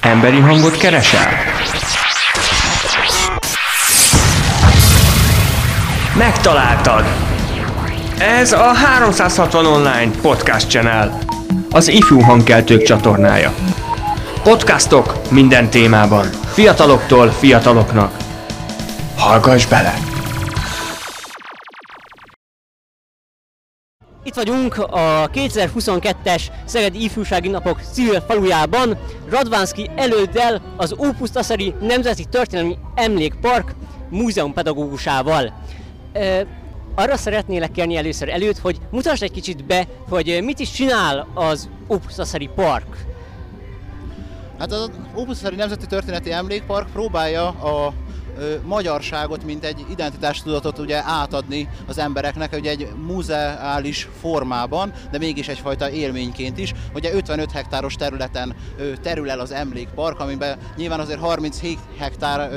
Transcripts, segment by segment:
Emberi hangot keresel? Megtaláltad! Ez a 360 Online Podcast Channel, az ifjú hangkeltők csatornája. Podcastok minden témában, fiataloktól fiataloknak. Hallgass bele! Itt vagyunk a 2022-es Szegedi Ifjúsági Napok civil falujában, Radvánszki előddel az Ópusztaszeri Nemzeti Történelmi Emlékpark múzeumpedagógusával. Ö, arra szeretnélek kérni először előtt, hogy mutasd egy kicsit be, hogy mit is csinál az Ópusztaszeri Park. Hát az Ópusztaszeri Nemzeti Történeti Emlékpark próbálja a magyarságot, mint egy identitástudatot ugye átadni az embereknek, ugye egy muzeális formában, de mégis egyfajta élményként is. Ugye 55 hektáros területen terül el az emlékpark, amiben nyilván azért 37 hektár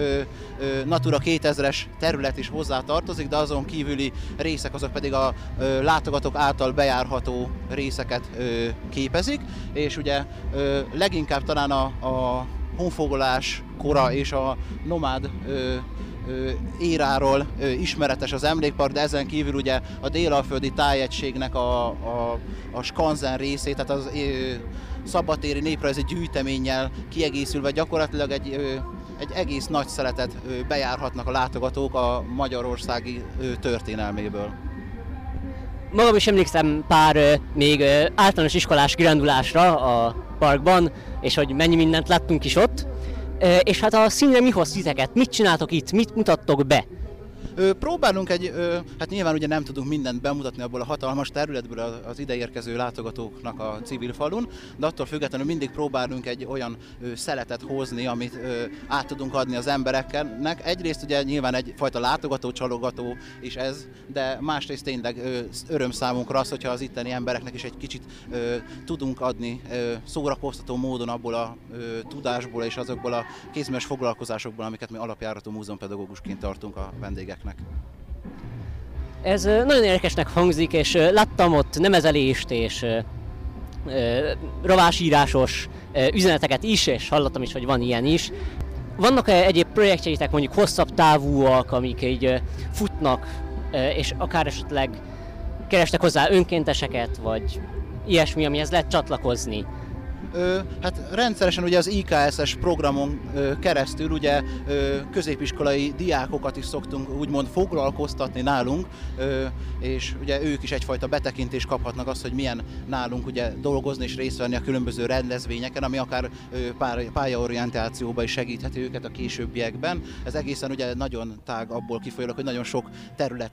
Natura 2000-es terület is hozzá tartozik, de azon kívüli részek azok pedig a látogatók által bejárható részeket képezik, és ugye leginkább talán a, a honfoglalás kora és a nomád ö, ö, éráról ö, ismeretes az emlékpark, de ezen kívül ugye a délalföldi tájegységnek a, a, a skanzen részét, tehát az ö, szabadtéri néprajzi gyűjteménnyel kiegészülve gyakorlatilag egy, ö, egy egész nagy szeletet ö, bejárhatnak a látogatók a magyarországi történelméből. Magam is emlékszem pár még általános iskolás kirándulásra a parkban, és hogy mennyi mindent láttunk is ott. És hát a színre mi hoz titeket? Mit csináltok itt? Mit mutattok be? Próbálunk egy, hát nyilván ugye nem tudunk mindent bemutatni abból a hatalmas területből az- ideérkező látogatóknak a civil falun, de attól függetlenül mindig próbálunk egy olyan szeletet hozni, amit át tudunk adni az embereknek. Egyrészt ugye nyilván egyfajta látogató, csalogató is ez, de másrészt tényleg öröm számunkra az, hogyha az itteni embereknek is egy kicsit tudunk adni szórakoztató módon abból a tudásból és azokból a kézműves foglalkozásokból, amiket mi alapjáratú múzeumpedagógusként tartunk a vendégeknek. Ez ö, nagyon érdekesnek hangzik, és láttam ott nemezelést és rovásírásos üzeneteket is, és hallottam is, hogy van ilyen is. Vannak -e egyéb projektjeitek mondjuk hosszabb távúak, amik így futnak, és akár esetleg kerestek hozzá önkénteseket, vagy ilyesmi, amihez lehet csatlakozni? Hát rendszeresen ugye az IKSS programon keresztül ugye középiskolai diákokat is szoktunk úgymond foglalkoztatni nálunk, és ugye ők is egyfajta betekintést kaphatnak azt, hogy milyen nálunk ugye dolgozni és részt venni a különböző rendezvényeken, ami akár pályaorientációba is segítheti őket a későbbiekben. Ez egészen ugye nagyon tág abból kifolyólag, hogy nagyon sok terület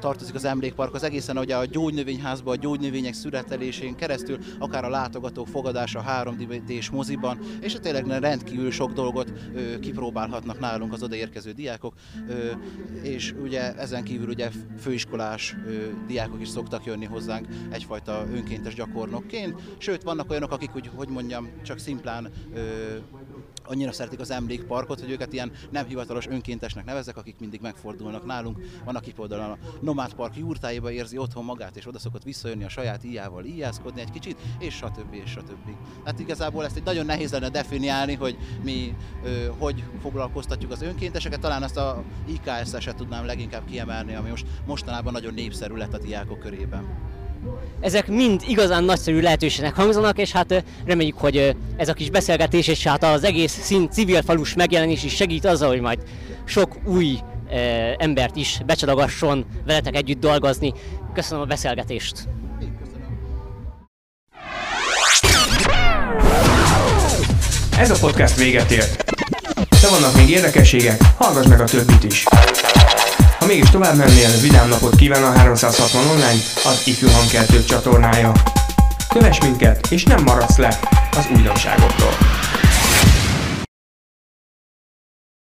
tartozik az emlékpark, az egészen ugye a gyógynövényházba, a gyógynövények születelésén keresztül, akár a látogatók fogadása 3 d moziban, és tényleg rendkívül sok dolgot kipróbálhatnak nálunk az odaérkező diákok, és ugye ezen kívül ugye főiskolás diákok is szoktak jönni hozzánk egyfajta önkéntes gyakornokként, sőt vannak olyanok, akik úgy, hogy mondjam, csak szimplán annyira szeretik az emlékparkot, hogy őket ilyen nem hivatalos önkéntesnek nevezek, akik mindig megfordulnak nálunk. Van, aki például a Nomád Park jurtáiba érzi otthon magát, és oda szokott visszajönni a saját íjával, íjászkodni egy kicsit, és stb. és stb. Hát igazából ezt egy nagyon nehéz lenne definiálni, hogy mi ö, hogy foglalkoztatjuk az önkénteseket, talán ezt a IKS-eset tudnám leginkább kiemelni, ami most mostanában nagyon népszerű lett a diákok körében. Ezek mind igazán nagyszerű lehetőségnek hangzanak, és hát reméljük, hogy ez a kis beszélgetés és hát az egész szín civil falus megjelenés is segít azzal, hogy majd sok új embert is becsalogasson veletek együtt dolgozni. Köszönöm a beszélgetést! Ez a podcast véget ért. De vannak még érdekességek, hallgass meg a többit is. Ha mégis tovább mennél, vidám napot kíván a 360 online, az ifjú hangkeltők csatornája. Kövess minket, és nem maradsz le az újdonságokról.